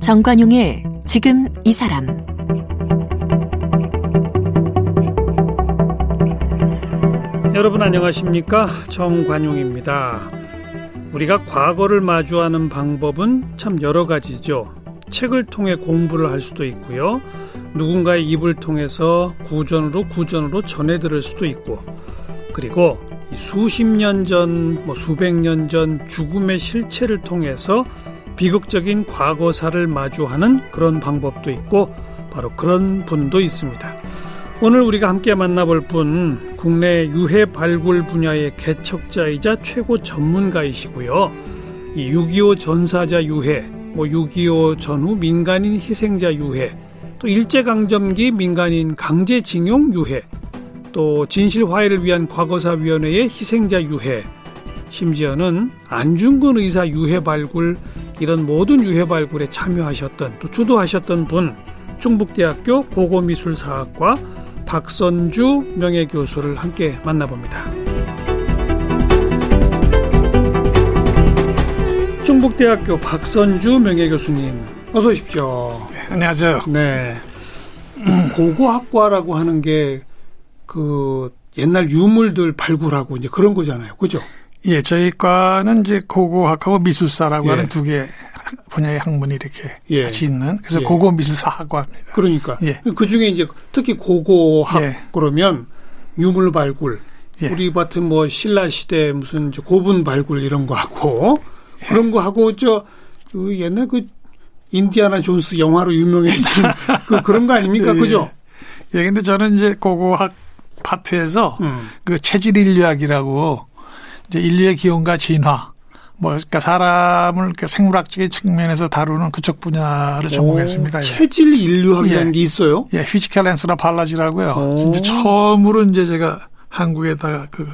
정관용의 지금 이 사람 여러분 안녕하십니까 정관용입니다. 우리가 과거를 마주하는 방법은 참 여러 가지죠. 책을 통해 공부를 할 수도 있고요. 누군가의 입을 통해서 구전으로 구전으로 전해 들을 수도 있고 그리고 수십 년 전, 뭐 수백 년 전 죽음의 실체를 통해서 비극적인 과거사를 마주하는 그런 방법도 있고 바로 그런 분도 있습니다. 오늘 우리가 함께 만나볼 분 국내 유해 발굴 분야의 개척자이자 최고 전문가이시고요. 이 6.25 전사자 유해, 뭐 6.25 전후 민간인 희생자 유해, 또 일제강점기 민간인 강제징용 유해, 또 진실화해를 위한 과거사위원회의 희생자 유해, 심지어는 안중근 의사 유해 발굴 이런 모든 유해 발굴에 참여하셨던 또 주도하셨던 분 충북대학교 고고미술사학과 박선주 명예교수를 함께 만나봅니다. 충북대학교 박선주 명예교수님 어서 오십시오. 네, 안녕하세요. 네. 고고학과라고 하는 게 그 옛날 유물들 발굴하고 이제 그런 거잖아요. 그죠? 예, 저희 과는 이제 고고학하고 미술사라고 예. 하는 두 개 분야의 학문이 이렇게 예. 같이 있는 그래서 예. 고고 미술사 학과입니다. 그러니까 예. 그 중에 이제 특히 고고학 예. 그러면 유물 발굴 예. 우리 같은 뭐 신라 시대 무슨 고분 발굴 이런 거 하고 예. 그런 거 하고 저그 옛날 그 인디아나 존스 영화로 유명해진 그 그런 거 아닙니까? 그죠? 예, 근데 저는 이제 고고학 파트에서 음. 그 체질 인류학이라고 이제 인류의 기원과 진화, 뭐 그러니까 사람을 그 생물학적인 측면에서 다루는 그쪽 분야를 전공했습니다. 오, 예. 체질 인류학이라는 예. 게 있어요? 예, physical anthropology라고요. 처음으로 이제 제가 한국에다가 그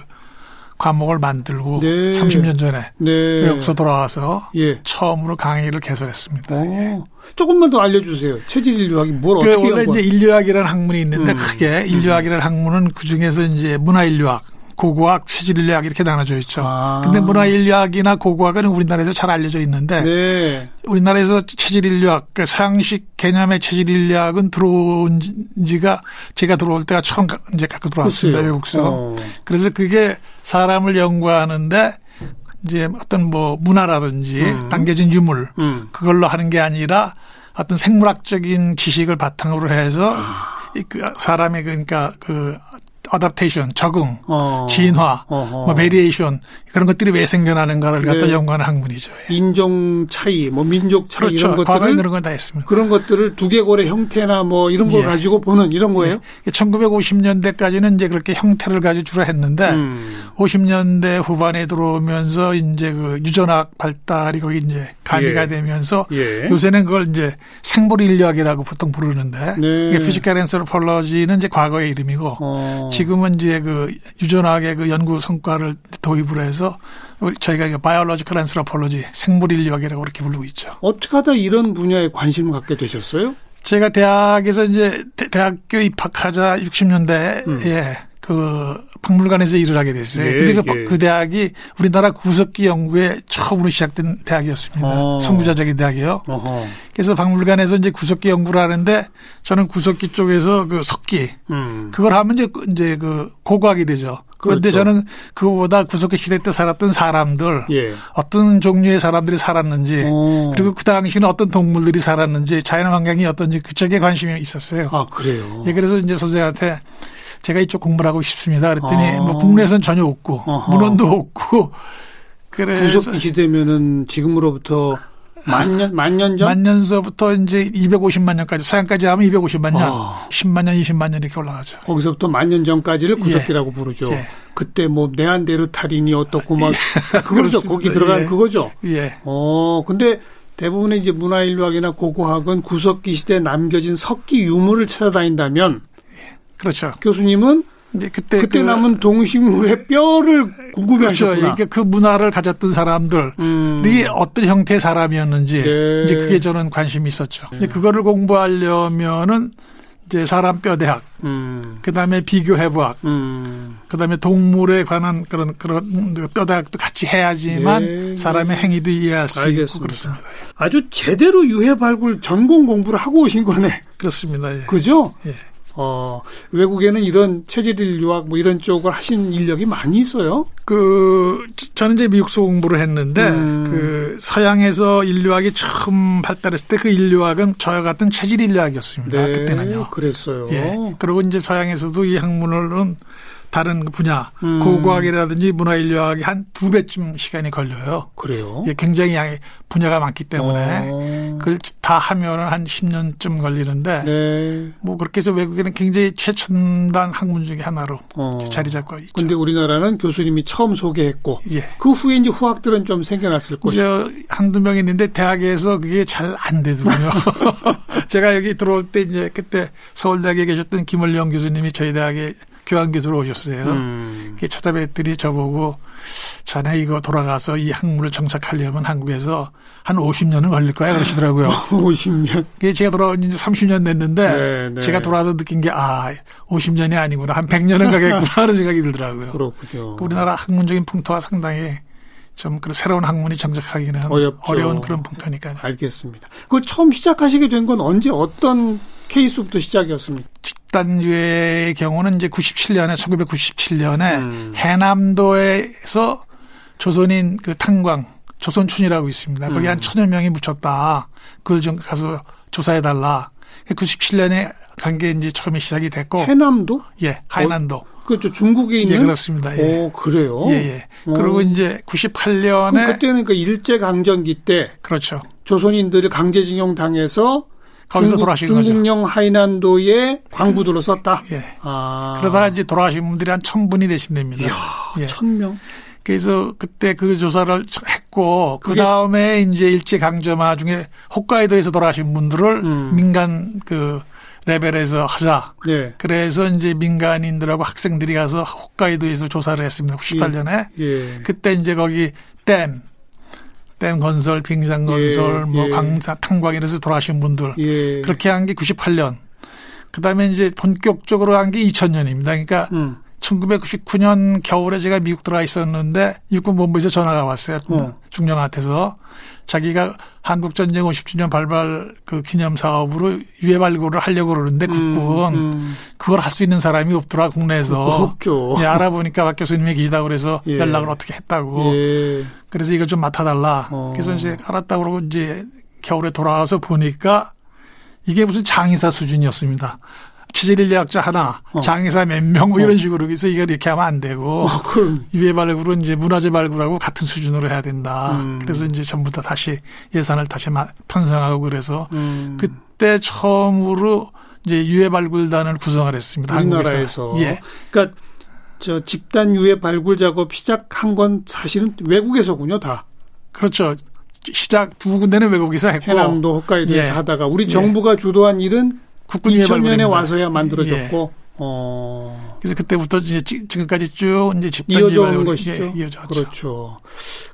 과목을 만들고 네. 30년 전에 네. 외국서 돌아와서 예. 처음으로 강의를 개설했습니다. 예. 조금만 더 알려주세요. 체질 인류학이 뭘 어떻게 원래 이제 인류학이라는 학문이 있는데 음. 크게 인류학이라는 학문은 그 중에서 이제 문화 인류학 고고학, 체질인류학 이렇게 나눠져 있죠. 아. 근데 문화인류학이나 고고학은 우리나라에서 잘 알려져 있는데 네. 우리나라에서 체질인류학, 그 서양식 개념의 체질인류학은 들어온 지가 제가 들어올 때가 처음 이제 갖고 들어왔습니다. 외국서. 어. 그래서 그게 사람을 연구하는데 이제 어떤 뭐 문화라든지 음. 남겨진 유물 음. 그걸로 하는 게 아니라 어떤 생물학적인 지식을 바탕으로 해서 아. 그 사람의 그러니까 그 adaptation, 적응, 어. 진화, 어허. 뭐 variation 그런 것들이 왜 생겨나는가를 갖다 네. 연구하는 학문이죠. 예. 인종 차이, 뭐 민족 차이 그렇죠. 이런 것들을 그런 건다 했습니다. 그런 것들을 두개골의 형태나 뭐 이런 걸 예. 가지고 보는 이런 거예요. 예. 1950년대까지는 이제 그렇게 형태를 가지고 주로 했는데 음. 50년대 후반에 들어오면서 이제 그 유전학 발달이 거기 이제 가미가 예. 되면서 예. 요새는 그걸 이제 생물 인류학이라고 보통 부르는데 네. physical anthropology는 이제 과거의 이름이고 어. 지금은 이제 그 유전학의 그 연구 성과를 도입을 해서 저희가 biological anthropology 생물인류학이라고 그렇게 부르고 있죠. 어떻게 하다 이런 분야에 관심을 갖게 되셨어요? 제가 대학에서 이제 대학교 입학하자 60년대에 음. 그 박물관에서 일을 하게 됐어요. 예, 근데 그, 예. 그, 대학이 우리나라 구석기 연구에 처음으로 시작된 대학이었습니다. 어. 선구자적인 대학이요. 어허. 그래서 박물관에서 이제 구석기 연구를 하는데 저는 구석기 쪽에서 그 석기 음. 그걸 하면 이제 이제 그 고고학이 되죠. 그런데 그렇죠. 저는 그보다 구석기 시대 때 살았던 사람들 예. 어떤 종류의 사람들이 살았는지 오. 어. 그리고 그 당시에는 어떤 동물들이 살았는지 자연 환경이 어떤지 그쪽에 관심이 있었어요. 아 그래요. 예, 그래서 이제 선생한테 제가 이쪽 공부를 하고 싶습니다. 그랬더니 아. 뭐 국내에서는 전혀 없고 아하. 문헌도 없고 그래서 구석기 시대면은 지금으로부터 만년 만년 전? 만년서부터 이제 250만 년까지 서양까지 하면 250만 년, 아. 10만 년, 20만 년 이렇게 올라가죠. 거기서부터 만년 전까지를 예. 구석기라고 예. 부르죠. 예. 그때 뭐 네안데르탈인이 어떻고 막 예. 그거죠. 거기 들어간 예. 그거죠. 예. 어 근데 대부분의 이제 문화인류학이나 고고학은 구석기 시대에 남겨진 석기 유물을 찾아다닌다면 그렇죠. 교수님은 이제 그때 그때 그, 남은 동식물의 뼈를 궁금해하셨구나. 그렇죠. 이게 그 문화를 가졌던 사람들이 음. 어떤 형태의 사람이었는지 네. 이제 그게 저는 관심이 있었죠. 네. 이제 그거를 공부하려면은 이제 사람 뼈 대학, 음. 그 다음에 비교 해부학, 음. 그 다음에 동물에 관한 그런 그런 뼈 대학도 같이 해야지만 네. 사람의 행위도 이해할 수 알겠습니다. 있고 그렇습니다. 아주 제대로 유해 발굴 전공 공부를 하고 오신 거네. 그렇습니다. 예. 그죠? 예. 어, 외국에는 이런 체질일 유학 뭐 이런 쪽을 하신 인력이 많이 있어요? 그, 저는 이제 미국서 공부를 했는데, 음. 그, 서양에서 인류학이 처음 발달했을 때 그 인류학은 저와 같은 체질 인류학이었습니다. 네, 그때는요. 그랬어요. 예. 그리고 이제 서양에서도 이 학문을 다른 분야 음. 고고학이라든지 문화인류학이 한 두 배쯤 시간이 걸려요. 그래요? 예, 굉장히 양의 분야가 많기 때문에 어. 그걸 다 하면은 한 10년쯤 걸리는데 네. 뭐 그렇게 해서 외국에는 굉장히 최첨단 학문 중의 하나로 어. 자리 잡고 있죠. 근데 우리나라는 교수님이 처음 소개했고 예. 그 후에 이제 후학들은 좀 생겨났을 것이죠. 한두 명 있는데 대학에서 그게 잘 안 되더군요. 제가 여기 들어올 때 이제 그때 서울대학에 계셨던 김원령 교수님이 저희 대학에 교환 교수로 오셨어요. 음. 찾아뵙더니 저보고 자네 이거 돌아가서 이 학문을 정착하려면 한국에서 한 50년은 걸릴 거야 그러시더라고요. 50년. 제가 돌아온 지 30년 됐는데 네, 네. 제가 돌아와서 느낀 게 아, 50년이 아니구나. 한 100년은 가겠구나 하는 생각이 들더라고요. 그렇군요. 그 우리나라 학문적인 풍토가 상당히 좀 그런 새로운 학문이 정착하기는 어렵죠. 어려운 그런 풍토니까요. 알겠습니다. 그걸 처음 시작하시게 된 건 언제 어떤 케이스부터 시작이었습니다. 집단유해의 경우는 이제 97년에 1997년에 음. 해남도에서 조선인 그 탄광 조선춘이라고 있습니다. 거기 음. 한 천여 명이 묻혔다. 그걸 좀 가서 조사해 달라. 97년에 간 게 이제 처음에 시작이 됐고 해남도? 예, 하이난도. 어, 그렇죠. 중국에 있는. 예, 그렇습니다. 예. 오, 그래요? 예, 예. 오. 그리고 이제 98년에 그때는 그 일제 강점기 때 그렇죠. 조선인들이 강제징용 당해서 거기서 돌아가신 거죠. 중국령 하이난도에 광부들로 썼다. 예. 아. 그러다가 이제 돌아가신 분들이 한 천 분이 되신답니다. 이야, 예. 천 명. 그래서 그때 그 조사를 했고 그 다음에 이제 일제 강점화 중에 홋카이도에서 돌아가신 분들을 음. 민간 그 레벨에서 하자. 네. 그래서 이제 민간인들하고 학생들이 가서 홋카이도에서 조사를 했습니다. 98년에. 예. 예. 그때 이제 거기 댐, 댐 건설, 빙상 건설, 예, 뭐 예. 강사 탄광 이래서 돌아가신 분들 예. 그렇게 한 게 98년. 그다음에 이제 본격적으로 한 게 2000년입니다. 그러니까 음. 1999년 겨울에 제가 미국 들어가 있었는데 육군 본부에서 전화가 왔어요. 어. 중령한테서 자기가 한국 전쟁 50주년 발발 그 기념 사업으로 유해 발굴을 하려고 그러는데 음, 국군 음, 음. 그걸 할 수 있는 사람이 없더라 국내에서 없죠. 예, 알아보니까 박 교수님이 계시다 그래서 예. 연락을 어떻게 했다고. 예. 그래서 이걸 좀 맡아달라. 어. 그래서 이제 알았다 그러고 이제 겨울에 돌아와서 보니까 이게 무슨 장의사 수준이었습니다. 취재인력자 하나, 어. 장의사 몇 명, 뭐 이런 어. 식으로 해서 이걸 이렇게 하면 안 되고, 어, 유해 발굴은 이제 문화재 발굴하고 같은 수준으로 해야 된다. 음. 그래서 이제 전부 다 다시 예산을 다시 편성하고 그래서, 음. 그때 처음으로 이제 유해 발굴단을 구성을 했습니다. 우리나라에서. 예. 그러니까 저 집단 유해 발굴 작업 시작한 건 사실은 외국에서군요, 다. 그렇죠. 시작 두 군데는 외국에서 했고 해남도 홋카이도에서 예. 하다가 우리 정부가 예. 주도한 일은 국군 2000년에 와서야 만들어졌고. 예. 어. 그래서 그때부터 이제 지금까지 쭉 이제 집단 이어져 오는 것이죠. 이어져 그렇죠.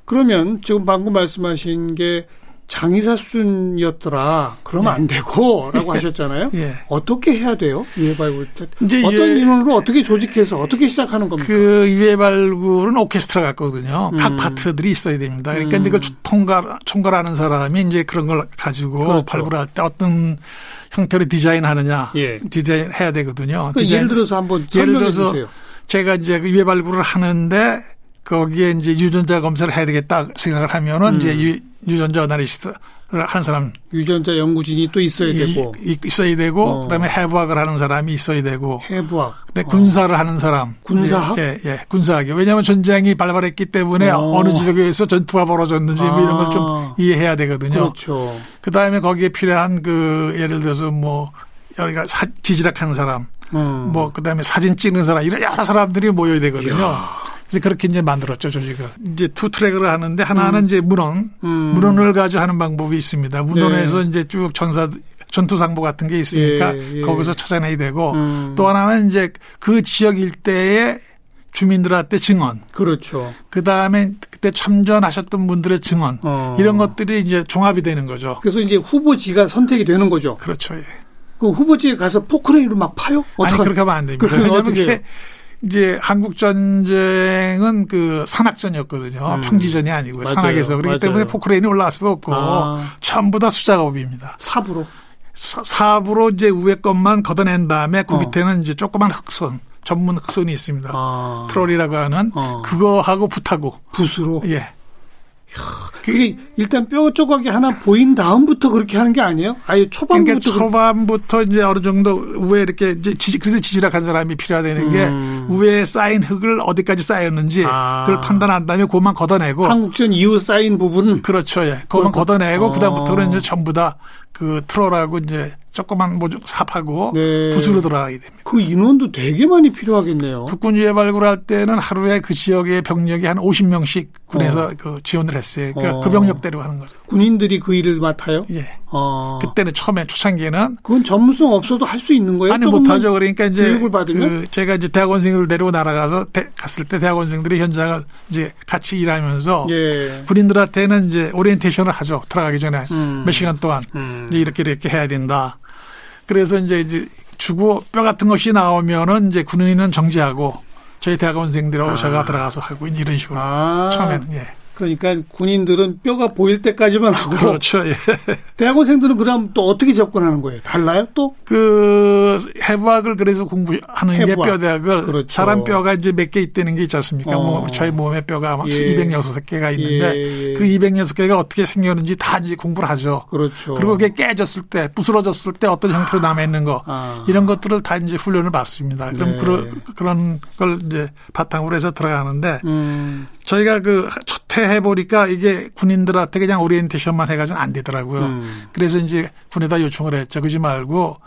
그러면 지금 방금 말씀하신 게 장의사 수준이었더라. 그러면 예. 안 되고라고 하셨잖아요. 예. 어떻게 해야 돼요? 유해 발굴. 이제 어떤 유해, 인원으로 어떻게 조직해서 어떻게 시작하는 겁니까? 그 유해 발굴은 오케스트라 같거든요. 음. 각 파트들이 있어야 됩니다. 그러니까 음. 이걸 통과 총괄하는 사람이 이제 그런 걸 가지고 그렇죠. 발굴할 때 어떤 형태로 디자인하느냐, 예. 디자인 해야 되거든요. 그 디자인. 예를 들어서 한번 예를 들어서 주세요. 제가 이제 그 유해 발굴을 하는데 거기에 이제 유전자 검사를 해야 되겠다 생각을 하면은 음. 이제 유, 유전자 어나리시스를 하는 사람 유전자 연구진이 또 있어야 되고 이, 있어야 되고 어. 그다음에 해부학을 하는 사람이 있어야 되고 해부학 네, 군사를 하는 사람 군사학 예, 예 군사학이 왜냐하면 전쟁이 발발했기 때문에 어. 느 지역에서 전투가 벌어졌는지 아. 뭐 이런 걸좀 아. 이해해야 되거든요. 그렇죠. 그다음에 거기에 필요한 그 예를 들어서 뭐 여기가 사, 지질학하는 사람 음. 뭐 그다음에 사진 찍는 사람 이런 여러 사람들이 모여야 되거든요. 이야. 그래서 그렇게 이제 만들었죠, 조직을. 이제 two track을 하는데 하나는 음. 이제 문헌, 음. 문헌을 가지고 하는 방법이 있습니다. 문헌에서 네. 이제 쭉 전사, 전투상보 같은 게 있으니까 예, 예. 거기서 찾아내야 되고 음. 또 하나는 이제 그 지역 일대에 주민들한테 증언. 그렇죠. 그 다음에 그때 참전하셨던 분들의 증언. 어. 이런 것들이 이제 종합이 되는 거죠. 그래서 이제 후보지가 선택이 되는 거죠. 그렇죠. 예. 그 후보지에 가서 포크레인으로 막 파요? 아니 그렇게 하면 안 됩니다. 왜냐하면 어떻게 이제 한국 전쟁은 그 산악전이었거든요. 음. 평지전이 아니고요. 맞아요. 산악에서 그렇기 맞아요. 때문에 포크레인이 올라갈 수도 없고 아. 전부 다 수작업입니다. 삽으로. 삽으로 이제 위에 것만 걷어낸 다음에 그 어. 밑에는 이제 조그만 흑선 전문 흑선이 있습니다. 아. 트롤이라고 하는 어. 그거하고 붓하고 붓으로. 예. 그게 일단 뼈 조각이 하나 보인 다음부터 그렇게 하는 게 아니에요? 아예 초반부터 그러니까 초반부터 이제 어느 정도 위에 이렇게 이제 지지, 그래서 지질학한 사람이 필요하다는 게 음. 위에 쌓인 흙을 어디까지 쌓였는지 아. 그걸 판단한 다음에 그것만 걷어내고 한국전 이후 쌓인 부분은 그렇죠, 예. 그것만 걷어내고 어. 그다음부터는 이제 전부 다 그 트롤하고 이제 조그만 뭐 삽하고 네. 붓으로 들어가게 됩니다. 그 인원도 되게 많이 필요하겠네요. 국군 유해 발굴할 때는 하루에 그 지역의 병력이 한 50명씩 군에서 어. 그 지원을 했어요. 그러니까 어. 그 병력대로 하는 거죠. 군인들이 그 일을 맡아요? 예. 어. 그때는 처음에 초창기에는 그건 전문성 없어도 할 수 있는 거예요? 아니 못하죠. 그러니까 이제 교육을 받으면 그 제가 이제 대학원생을 데리고 날아가서 대, 갔을 때 대학원생들이 현장을 이제 같이 일하면서 예. 군인들한테는 이제 오리엔테이션을 하죠. 들어가기 전에 음. 몇 시간 동안 음. 이제 이렇게 이렇게 해야 된다. 그래서 이제 이제 주고 뼈 같은 것이 나오면은 이제 군인은 정지하고 저희 대학원생들하고 아. 제가 들어가서 하고 이런 식으로 아. 처음에는 예. 그러니까 군인들은 뼈가 보일 때까지만 하고 그렇죠. 예. 대학원생들은 그럼 또 어떻게 접근하는 거예요? 달라요 또? 그 해부학을 그래서 공부하는 해부학. 게 뼈대학을 그렇죠. 사람 뼈가 이제 몇 개 있다는 게 있지 않습니까? 뭐 어. 뭐 저희 몸에 뼈가 막 예. 206개가 있는데 예. 그 206개가 어떻게 생겼는지 다 이제 공부를 하죠. 그렇죠. 그리고 그게 깨졌을 때 부스러졌을 때 어떤 형태로 남아 있는 거 아. 이런 것들을 다 이제 훈련을 받습니다. 그럼 네. 그런 그런 걸 이제 바탕으로 해서 들어가는데 음. 저희가 그 첫 해 해보니까 이게 군인들한테 그냥 오리엔테이션만 해가지고는 안 되더라고요. 음. 그래서 이제 군에다 요청을 했죠. 그러지 말고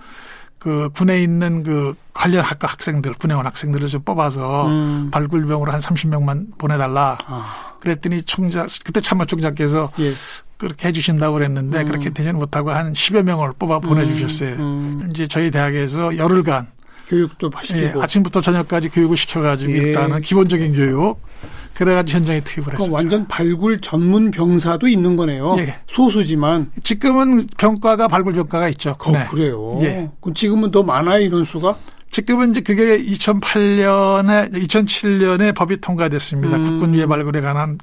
그 군에 있는 그 관련 학과 학생들, 군의원 학생들을 좀 뽑아서 음. 발굴병으로 한 30명만 보내달라. 아. 그랬더니 총장, 그때 참모 총장께서 예. 그렇게 해주신다고 그랬는데 음. 그렇게 되지 못하고 한 10여 명을 뽑아 음. 보내주셨어요. 음. 이제 저희 대학에서 열흘간 교육도 시키고 예, 아침부터 저녁까지 교육을 시켜가지고 예. 일단은 기본적인 교육 그래가지고 현장에 투입을 했었죠. 완전 발굴 전문 병사도 있는 거네요. 예. 소수지만 지금은 병과가 발굴 병과가 있죠. 어, 네. 그래요. 예. 지금은 더 많아요 이런 수가? 지금은 이제 그게 2008년에 2007년에 법이 통과됐습니다. 음. 국군 위해 발굴에 관한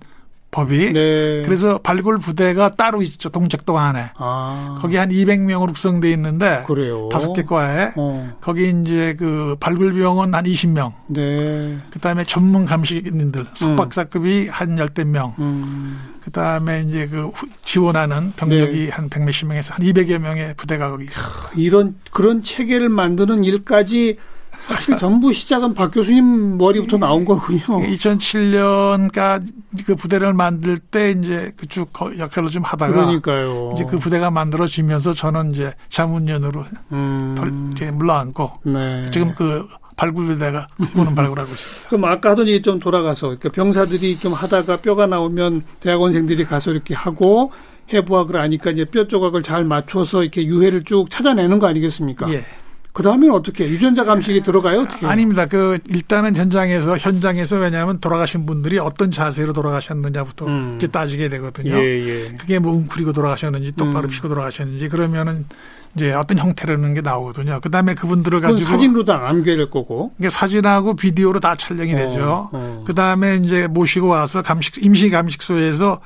법이. 네. 그래서 발굴 부대가 따로 있죠. 동작동 안에. 아. 거기 한 200명으로 구성돼 있는데 그래요. 다섯 개 과에 어. 거기 이제 그 발굴 비용은 한 20명. 네. 그다음에 전문 감식인들 석박사급이 음. 한 열대 명. 음. 그다음에 이제 그 지원하는 병력이 네. 한 100몇십 명에서 한 200여 명의 부대가 거기 이런 그런 체계를 만드는 일까지 사실 전부 시작은 박 교수님 머리부터 나온 거군요. 2007년까지 그 부대를 만들 때 이제 그쭉 역할을 좀 하다가 그러니까요. 이제 그 부대가 만들어지면서 저는 이제 자문위원으로 음. 이제 물러앉고 네. 지금 그 발굴부대가 보는 발굴하고 있습니다. 그럼 아까 하던 얘기 좀 돌아가서 그러니까 병사들이 좀 하다가 뼈가 나오면 대학원생들이 가서 이렇게 하고 해부학을 하니까 이제 뼈 조각을 잘 맞춰서 이렇게 유해를 쭉 찾아내는 거 아니겠습니까? 예. 그 다음에는 어떻게 유전자 감식이 들어가요? 어떻게? 아닙니다. 그 일단은 현장에서 현장에서 왜냐하면 돌아가신 분들이 어떤 자세로 돌아가셨느냐부터 음. 이제 따지게 되거든요. 예, 예. 그게 뭐 웅크리고 돌아가셨는지 똑바로 음. 피고 돌아가셨는지 그러면은 이제 어떤 형태라는 게 나오거든요. 그 다음에 그분들을 가지고 사진으로 다 남겨야 될 거고. 이게 사진하고 비디오로 다 촬영이 어, 되죠. 어. 그 다음에 이제 모시고 와서 감식 임시 감식소에서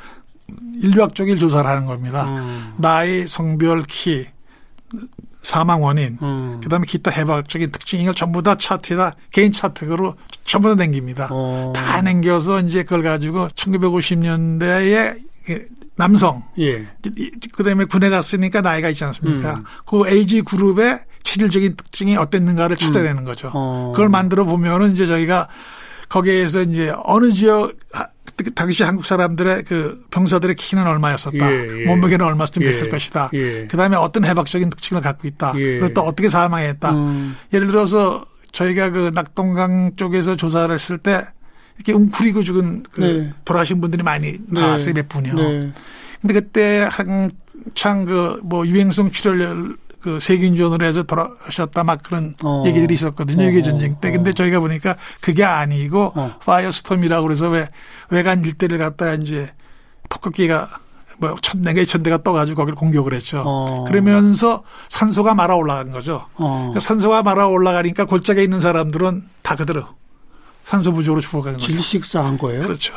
인류학적인 조사를 하는 겁니다. 음. 나이, 성별, 키, 사망 원인, 음. 그다음에 기타 해박적인 특징 이걸 전부 다 차트에다 개인 차트로 전부 다 남깁니다. 어. 다 남겨서 이제 그걸 가지고 1950년대에 남성, 예. 그다음에 군에 갔으니까 나이가 있지 않습니까? 음. 그 에이지 그룹의 체질적인 특징이 어땠는가를 찾아내는 음. 거죠. 어. 그걸 만들어 보면은 이제 저희가 거기에서 이제 어느 지역 그 당시 한국 사람들의 그 병사들의 키는 얼마였었다. 예, 예. 몸무게는 얼마쯤 됐을 예, 것이다. 예. 그다음에 어떤 해박적인 특징을 갖고 있다. 예. 그리고 또 어떻게 사망했다. 음. 예를 들어서 저희가 그 낙동강 쪽에서 조사를 했을 때 이렇게 웅크리고 죽은 그 네. 돌아가신 분들이 많이 네. 나왔어요. 몇 분이요. 네. 근데 그때 한창 그 뭐 유행성 출혈 그 세균전으로 해서 돌아가셨다 막 그런 어. 얘기들이 있었거든요. 육이오 전쟁 때. 근데 어. 저희가 보니까 그게 아니고 어. firestorm이라고 그래서 왜 왜관 일대를 갖다가 이제 폭격기가 뭐 천대가 이천 대가 떠가지고 거기를 공격을 했죠. 어. 그러면서 산소가 말아 올라간 거죠. 어. 그러니까 산소가 말아 올라가니까 골짜기에 있는 사람들은 다 그대로 산소 부족으로 죽어가는 거죠. 질식사한 거예요? 그렇죠.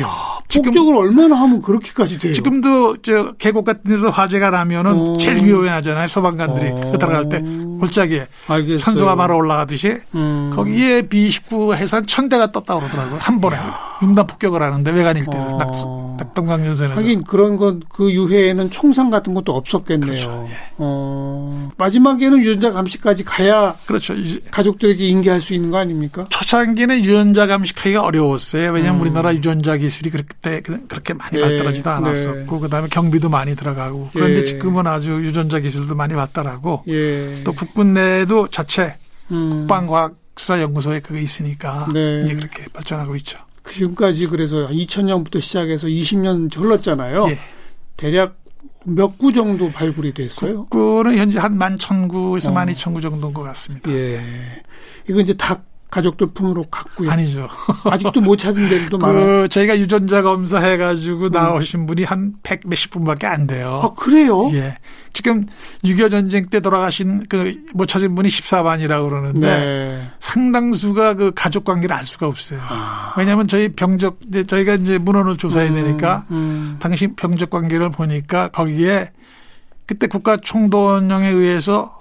야, 폭격을 얼마나 하면 그렇게까지 돼요? 지금도 저 계곡 같은 데서 화재가 나면은 오. 어. 제일 위험하잖아요. 소방관들이 오. 어. 들어갈 때 골짜기에 알겠어요. 산소가 말아 올라가듯이 음. 거기에 B29 해산 천 대가 떴다 그러더라고요. 한 번에 융단 폭격을 하는데 외관일 때는 어. 낙동강 전선에서. 하긴 그런 건 그 유해에는 총상 같은 것도 없었겠네요. 그렇죠. 예. 어. 마지막에는 유전자 감시까지 가야 그렇죠. 가족들에게 인계할 수 있는 거 아닙니까? 초창기는 유전자 감시하기가 어려웠어요. 왜냐하면 음. 우리나라 유전자 기술이 그때 그렇게 많이 네. 발달하지도 네. 않았었고 네. 그다음에 경비도 많이 들어가고 그런데 예. 지금은 아주 유전자 기술도 많이 발달하고 예. 또 국군 내에도 자체 음. 국방과학 수사연구소에 그게 있으니까 네. 이제 그렇게 발전하고 있죠. 그 지금까지 그래서 2000년부터 시작해서 20년 흘렀잖아요. 예. 대략 몇 구 정도 발굴이 됐어요? 국군은 현재 한 11,000구에서 어. 12,000구 정도인 것 같습니다. 예. 이거 이제 다 가족들 품으로 갔고요. 아니죠. 아직도 못 찾은 데도 그 많아요. 저희가 유전자 검사 해 가지고 음. 나오신 분이 한 백 몇십 분밖에 안 돼요. 아, 그래요? 예. 지금 6.25 전쟁 때 돌아가신 그 못 찾은 분이 14반이라고 그러는데 네. 상당수가 그 가족 관계를 알 수가 없어요. 아. 왜냐하면 저희 병적, 저희가 이제 문헌을 조사해야 음, 되니까 음. 당시 병적 관계를 보니까 거기에 그때 국가 총동령에 의해서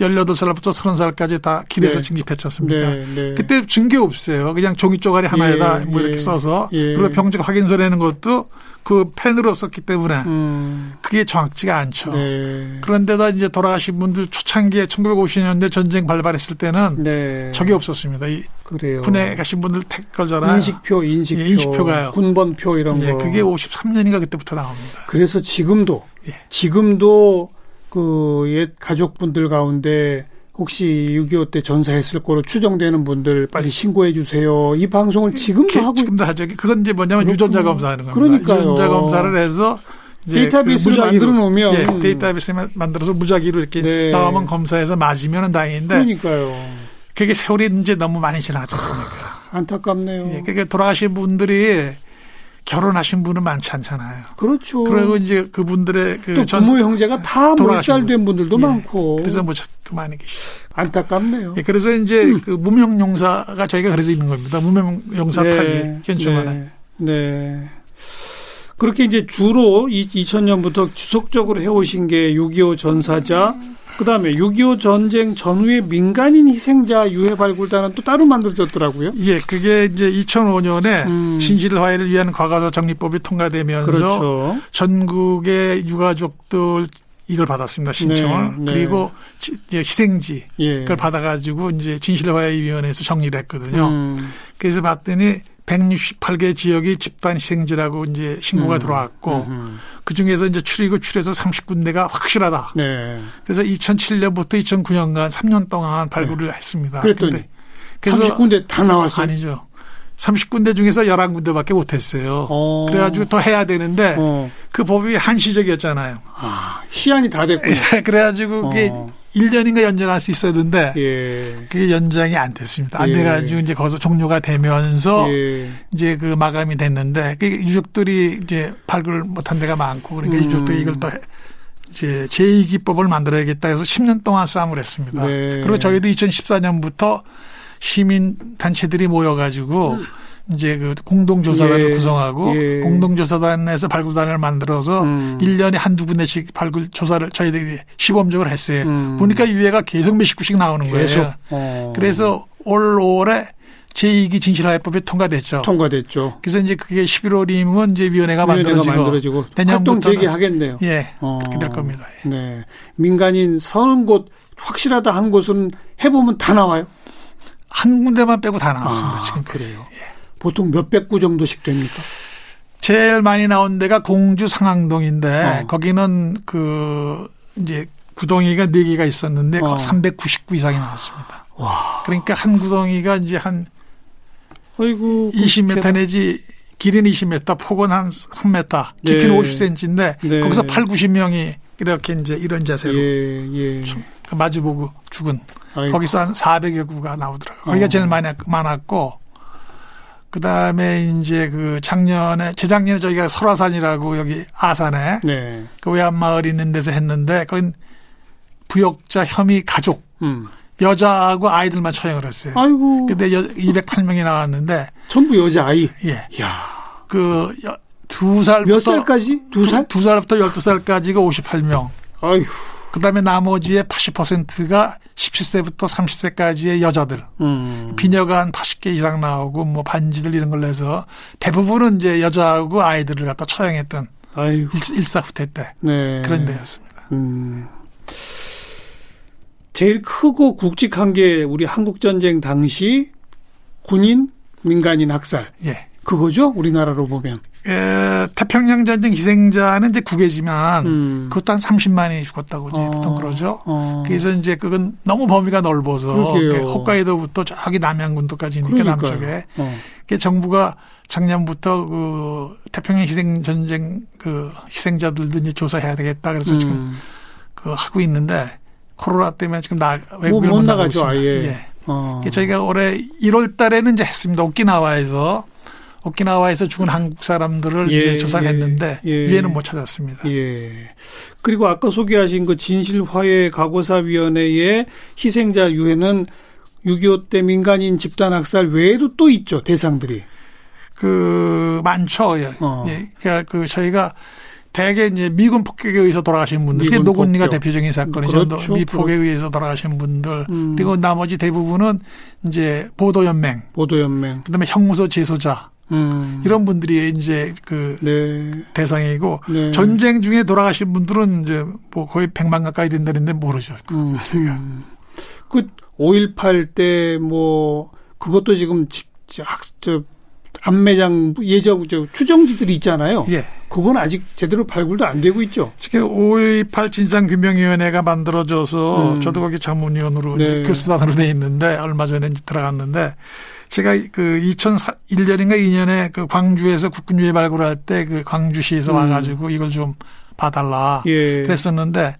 18살부터 30살까지 다 길에서 네. 징집했지 않습니까? 네, 네. 그때 증거 없어요. 그냥 종이 쪼가리 하나에다 예, 뭐 이렇게 예, 써서 예. 그리고 병적 확인서 내는 것도 그 펜으로 썼기 때문에 음. 그게 정확지가 않죠. 네. 그런데다 이제 돌아가신 분들 초창기에 1950년대 전쟁 발발했을 때는 네. 적이 없었습니다. 이 그래요. 군에 가신 분들 택걸잖아요. 인식표, 인식표, 예, 인식표가요. 군번표 이런 예, 거. 그게 53년인가 그때부터 나옵니다. 그래서 지금도 예. 지금도 그 옛 가족분들 가운데 혹시 6.25 때 전사했을 거로 추정되는 분들 빨리 신고해 주세요. 이 방송을 지금도 하고 지금도 하죠. 그건 이제 뭐냐면 그렇구나. 유전자 검사하는 겁니다. 그러니까요. 유전자 검사를 해서 데이터베이스를 그 만들어 놓으면 예, 데이터베이스 만들어서 무작위로 이렇게 네. 나오면 검사해서 맞으면 다행인데 그러니까요. 그게 세월이 이제 너무 많이 지나갔습니까? 안타깝네요. 예, 그게 돌아가신 분들이 결혼하신 분은 많지 않잖아요. 그렇죠. 그리고 이제 그분들의 그 부모 형제가 다 몰살된 분들도 예. 많고. 그래서 뭐 자꾸 많이 계시죠. 안타깝네요. 예, 그래서 이제 음. 그 무명 용사가 저희가 그래서 있는 겁니다. 무명 용사 네. 타기 현충원에. 네. 네. 그렇게 이제 주로 2000년부터 지속적으로 해오신 게 6.25 전사자, 그 다음에 6.25 전쟁 전후의 민간인 희생자 유해 발굴단은 또 따로 만들어졌더라고요. 예, 그게 이제 2005년에 음. 진실 화해를 위한 과거사 정리법이 통과되면서 그렇죠. 전국의 유가족들 이걸 받았습니다 신청을 네, 네. 그리고 희생지 예. 그걸 받아가지고 이제 진실화해위원회에서 정리를 했거든요. 음. 그래서 봤더니 168개 지역이 집단 희생지라고 이제 신고가 음. 들어왔고 음. 그 중에서 이제 추리고 추려서 30군데가 확실하다. 네. 그래서 2007년부터 2009년간 3년 동안 발굴을 네. 했습니다. 그랬더니 그래서 30군데 다 나왔어요? 아니죠. 30군데 중에서 11군데밖에 못했어요. 어. 그래가지고 더 해야 되는데 어. 그 법이 한시적이었잖아요. 아, 시한이 다 됐군요. 그래가지고 그게 어. 1년인가 연장할 수 있었는데 예. 그게 연장이 안 됐습니다. 안 예. 돼가지고 이제 거기서 종료가 되면서 예. 이제 그 마감이 됐는데 그 유족들이 이제 발굴 못한 데가 많고 그러니까 음. 유족들이 이걸 또 이제 제2기법을 만들어야겠다 해서 10년 동안 싸움을 했습니다. 네. 그리고 저희도 2014년부터 시민 단체들이 모여가지고 음. 이제 그 공동조사단을 예. 구성하고 예. 공동조사단에서 발굴단을 만들어서 음. 1년에 한두 군데씩 발굴 조사를 저희들이 시범적으로 했어요. 음. 보니까 유해가 계속 몇십 구씩 나오는 계속. 거예요. 어. 그래서 올 5월에 제2기 진실화해법이 통과됐죠. 통과됐죠. 그래서 이제 그게 11월이면 이제 위원회가, 위원회가 만들어지고, 만들어지고 활동 재개하겠네요. 예, 어. 그렇게 될 겁니다. 예. 네, 민간인 서는 곳 확실하다 한 곳은 해보면 다 나와요. 한 군데만 빼고 다 나왔습니다. 아, 지금 그래요. 예. 보통 몇백 구 정도씩 됩니까? 제일 많이 나온 데가 공주 상항동인데 어. 거기는 그 이제 구덩이가 4개가 있었는데 어. 399 이상이 나왔습니다. 와. 그러니까 한 구덩이가 이제 한 아이고 20m 내지 길이는 20m, 폭은 한 3m, 깊이는 네. 50cm인데 네. 거기서 8, 90명이 이렇게 이제 이런 자세로 예, 예. 마주보고 죽은 아이고. 거기서 한 400여 구가 나오더라고요. 거기가 어. 제일 많이 많았고 그 다음에 이제 그 작년에 재작년에 저희가 설화산이라고 여기 아산에 네. 그 외환 마을 있는 데서 했는데 거긴 부역자 혐의 가족 음. 여자하고 아이들만 처형을 했어요. 아이고. 근데 208명이 나왔는데 전부 여자 아이. 예. 야. 그두 살부터 몇 살까지? 두 살? 두, 두 살부터 12살까지가 58명. 아이고. 그 다음에 나머지의 80%가 17세부터 30세까지의 여자들. 음. 비녀가 한 80개 이상 나오고 뭐 반지들 이런 걸 해서 대부분은 이제 여자하고 아이들을 갖다 처형했던 아이고. 일 사후퇴 때 네. 그런 데였습니다. 음. 제일 크고 굵직한 게 우리 한국 전쟁 당시 군인 민간인 학살. 예. 그거죠? 우리나라로 보면. 에, 태평양 전쟁 희생자는 이제 구개지만 음. 그것도 한 30만이 죽었다고 이제 어. 보통 그러죠. 어. 그래서 이제 그건 너무 범위가 넓어서 홋카이도부터 저기 남양군도까지 있니까 남쪽에. 어. 정부가 작년부터 그 태평양 희생 전쟁 그 희생자들도 이제 조사해야 되겠다 그래서 음. 지금 그 하고 있는데 코로나 때문에 지금 나 외국을 못, 못 나가죠. 아예. 예. 어. 저희가 올해 1월 달에는 이제 했습니다. 오키나와에서 오키나와에서 죽은 한국 사람들을 예, 이제 조사를 예, 했는데 예, 유해는 못 찾았습니다. 예. 그리고 아까 소개하신 그 진실화해 각오사위원회의 희생자 유해는 6.25 때 민간인 집단 학살 외에도 또 있죠 대상들이. 그 많죠. 예. 어. 예. 그러니까 그 저희가 대개 이제 미군 폭격에 의해서 돌아가신 분들, 그게 노건리가 대표적인 사건이죠. 그렇죠. 미 폭격에 의해서 돌아가신 분들, 음. 그리고 나머지 대부분은 이제 보도연맹, 보도연맹, 그다음에 형무소 재소자, 음. 이런 분들이 이제 그 네. 대상이고 네. 전쟁 중에 돌아가신 분들은 이제 뭐 거의 100만 가까이 된다는데 모르죠. 음. 그5.18 때 뭐 그것도 지금 학, 저 안매장 예정 저 추정지들이 있잖아요. 예. 그건 아직 제대로 발굴도 안 되고 있죠. 지금 5.18 진상규명위원회가 만들어져서 음. 저도 거기 자문위원으로 네. 교수단으로 돼 있는데 얼마 전에 들어갔는데 제가 그 2001년인가 2년에 그 광주에서 국군유해 발굴할 때 그 광주시에서 음. 와가지고 이걸 좀 봐달라 예. 그랬었는데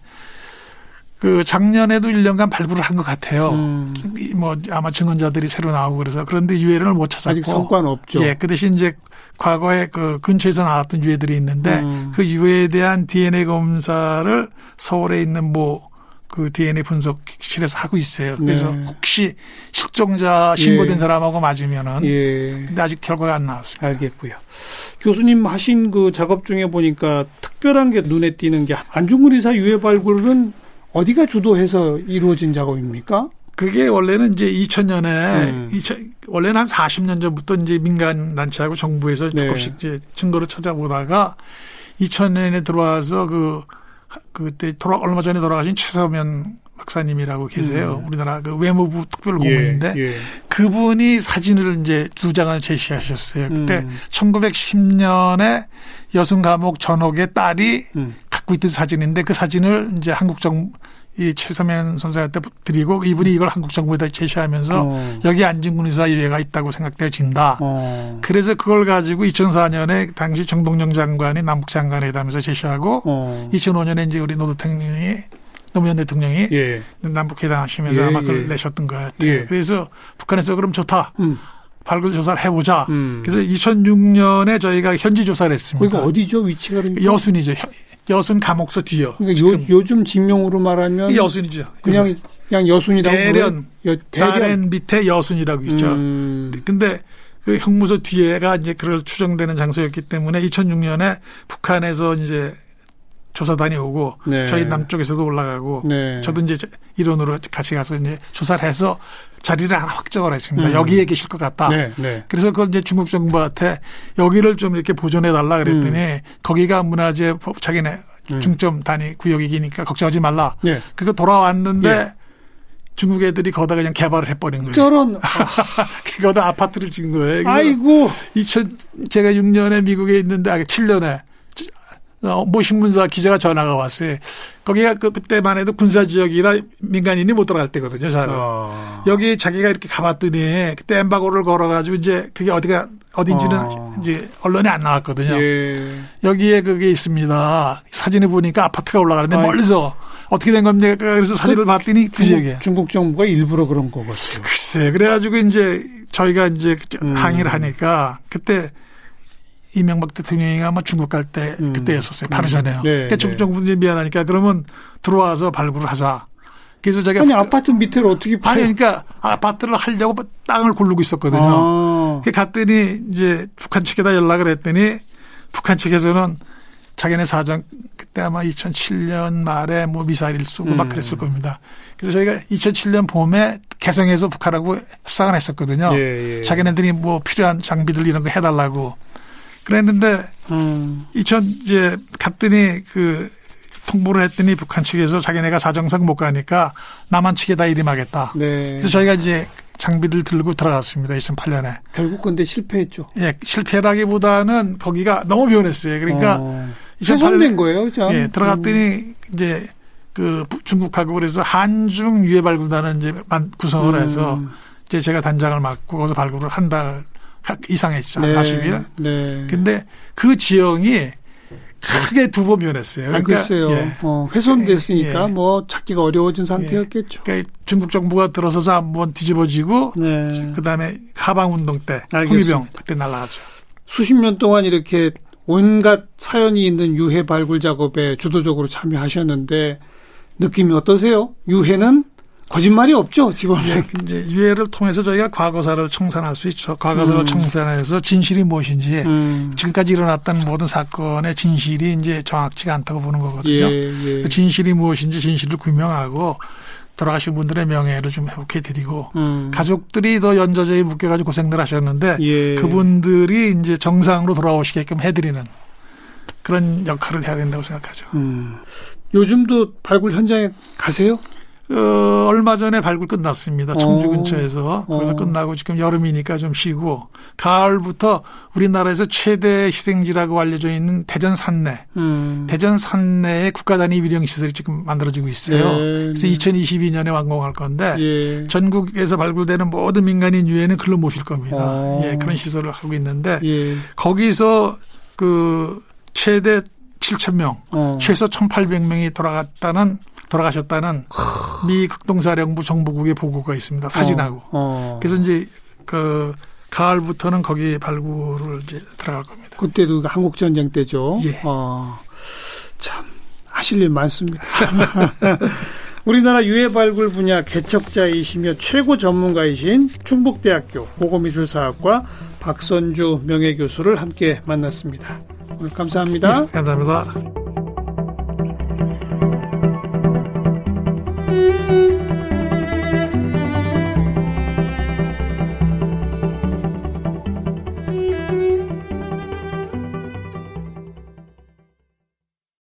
그 작년에도 1년간 발굴을 한 것 같아요. 음. 뭐 아마 증언자들이 새로 나오고 그래서 그런데 유해를 못 찾았고 아직 성과는 없죠. 예, 그 대신 이제 과거에 그 근처에서 나왔던 유해들이 있는데 음. 그 유해에 대한 DNA 검사를 서울에 있는 뭐 그 DNA 분석실에서 하고 있어요. 그래서 네. 혹시 실종자 신고된 예. 사람하고 맞으면은 예. 근데 아직 결과가 안 나왔습니다. 알겠고요. 교수님 하신 그 작업 중에 보니까 특별한 게 눈에 띄는 게 안중근 의사 유해 발굴은 어디가 주도해서 이루어진 작업입니까? 그게 원래는 이제 2000년에 음. 2000, 원래는 한 40년 전부터 이제 민간 단체하고 정부에서 네. 조금씩 이제 증거를 찾아보다가 2000년에 들어와서 그 그때 돌아 얼마 전에 돌아가신 최서면 박사님이라고 계세요. 음. 우리나라 그 외무부 특별고문인데 예, 예. 그분이 사진을 이제 두 장을 제시하셨어요. 그때 음. 1910년에 여성 감옥 전옥의 딸이 음. 갖고 있던 사진인데 그 사진을 이제 한국 정부 이 최서면 선생한테 드리고 이분이 이걸 한국 정부에다 제시하면서 어. 여기 안중근 의사 유해가 있다고 생각되어진다. 어. 그래서 그걸 가지고 2004년에 당시 정동영 장관이 남북 장관회담에서 제시하고 어. 2005년에 이제 우리 노 대통령이 노무현 대통령이 예. 남북회담 하시면서 예, 아마 그걸 예. 내셨던 것 같아요. 예. 그래서 북한에서 그럼 좋다. 음. 발굴 조사를 해보자. 음. 그래서 2006년에 저희가 현지 조사를 했습니다. 거기가 어디죠? 위치가 여순이죠. 여순 감옥서 뒤요. 그러니까 요, 요즘 진명으로 말하면 여순이죠. 그냥 여순. 그냥 여순이라고 대련, 여, 대련 밑에 여순이라고 있죠. 음. 근데 그 형무소 뒤에가 이제 그럴 추정되는 장소였기 때문에 2006년에 북한에서 이제 조사단이 오고 네. 저희 남쪽에서도 올라가고 네. 저도 이제 일원으로 같이 가서 이제 조사를 해서 자리를 하나 확정을 했습니다. 음. 여기에 계실 것 같다. 네. 네. 그래서 그걸 이제 중국 정부한테 여기를 좀 이렇게 보존해 달라 그랬더니 음. 거기가 문화재 자기네 음. 중점 단위 구역이니까 걱정하지 말라. 네. 그거 돌아왔는데 예. 중국 애들이 거기다 그냥 개발을 해버린 거예요. 저런. 거기다 아파트를 짓는 거예요. 아이고. 2000, 제가 6년에 미국에 있는데, 아, 7년에 어, 모 신문사 기자가 전화가 왔어요. 거기가 그, 그때만 해도 군사 지역이라 민간인이 못 들어갈 때거든요. 잘. 어. 여기 자기가 이렇게 가봤더니 그때 엠바고를 걸어가지고 이제 그게 어디가 어딘지는 어. 이제 언론에 안 나왔거든요. 예. 여기에 그게 있습니다. 사진을 보니까 아파트가 올라가는데 아이고. 멀리서 어떻게 된 겁니까? 그래서 사진을 그 봤더니 그 중국, 중국 정부가 일부러 그런 거겠어요. 글쎄, 그래가지고 이제 저희가 이제 음. 항의를 하니까 그때 이명박 대통령이 아마 중국 갈때 음. 그때였었어요. 바로 전에요. 네, 그러니까 중국 정부 이제 미안하니까 그러면 들어와서 발굴을 하자. 그래서 제가 아니 아파트 밑을 어떻게 팔 아니 그러니까 아파트를 하려고 땅을 고르고 있었거든요. 아. 갔더니 이제 북한 측에다 연락을 했더니 북한 측에서는 자기네 사정 그때 아마 2007년 말에 뭐 미사일을 쏘고 음. 막 그랬을 겁니다. 그래서 저희가 2007년 봄에 개성에서 북한하고 협상을 했었거든요. 예, 예. 자기네들이 뭐 필요한 장비들 이런 거 해달라고 그랬는데 음. 2000 이제 갔더니 그 통보를 했더니 북한 측에서 자기네가 사정상 못 가니까 남한 측에다 이임하겠다. 네. 그래서 저희가 이제 장비를 들고 들어갔습니다. 2008년에. 결국 근데 실패했죠. 예, 실패라기보다는 거기가 너무 변했어요. 그러니까 어. 2008년 거예요. 참. 예, 들어갔더니 음. 이제 그 중국하고 그래서 한중 유해 발굴단을 이제 구성을 음. 해서 이제 제가 단장을 맡고 거기서 발굴을 한 달 이상 했죠. 네. 40일. 네. 근데 그 지형이 크게 두 번 변했어요. 그러니까, 아, 글쎄요. 예. 어, 훼손됐으니까 예. 뭐 찾기가 어려워진 상태였겠죠. 예. 그러니까 중국 정부가 들어서서 한번 뒤집어지고 네. 그다음에 하방 운동 때 홍위병 그때 날라가죠. 수십 년 동안 이렇게 온갖 사연이 있는 유해 발굴 작업에 주도적으로 참여하셨는데 느낌이 어떠세요? 유해는 거짓말이 없죠, 지금. 예, 이제 유해를 통해서 저희가 과거사를 청산할 수 있죠. 과거사를 음. 청산해서 진실이 무엇인지 음. 지금까지 일어났던 모든 사건의 진실이 이제 정확치가 않다고 보는 거거든요. 예, 예. 그 진실이 무엇인지 진실을 규명하고 돌아가신 분들의 명예를 좀 회복해 드리고 음. 가족들이 더 연좌제에 묶여 가지고 고생들 하셨는데 예. 그분들이 이제 정상으로 돌아오시게끔 해 드리는 그런 역할을 해야 된다고 생각하죠. 음. 요즘도 발굴 현장에 가세요? 어, 얼마 전에 발굴 끝났습니다. 청주 어. 근처에서. 거기서 어. 끝나고 지금 여름이니까 좀 쉬고 가을부터 우리나라에서 최대 희생지라고 알려져 있는 대전 산내. 음. 대전 산내에 국가 단위 위령 시설이 지금 만들어지고 있어요. 예. 그래서 2022년에 완공할 건데 예. 전국에서 발굴되는 모든 민간인 유해는 글로 모실 겁니다. 어. 예, 그런 시설을 하고 있는데 예. 거기서 그 최대 7천 명, 어. 최소 1,800명이 돌아갔다는 돌아가셨다는 미 극동사령부 정보국의 보고가 있습니다. 사진하고. 어. 어. 그래서 이제 그 가을부터는 거기 발굴을 이제 들어갈 겁니다. 그때도 그 한국 전쟁 때죠. 예. 어. 참 하실 일 많습니다. 우리나라 유해 발굴 분야 개척자이시며 최고 전문가이신 충북대학교 고고미술사학과 박선주 명예교수를 함께 만났습니다. 오늘 감사합니다. 네, 감사합니다.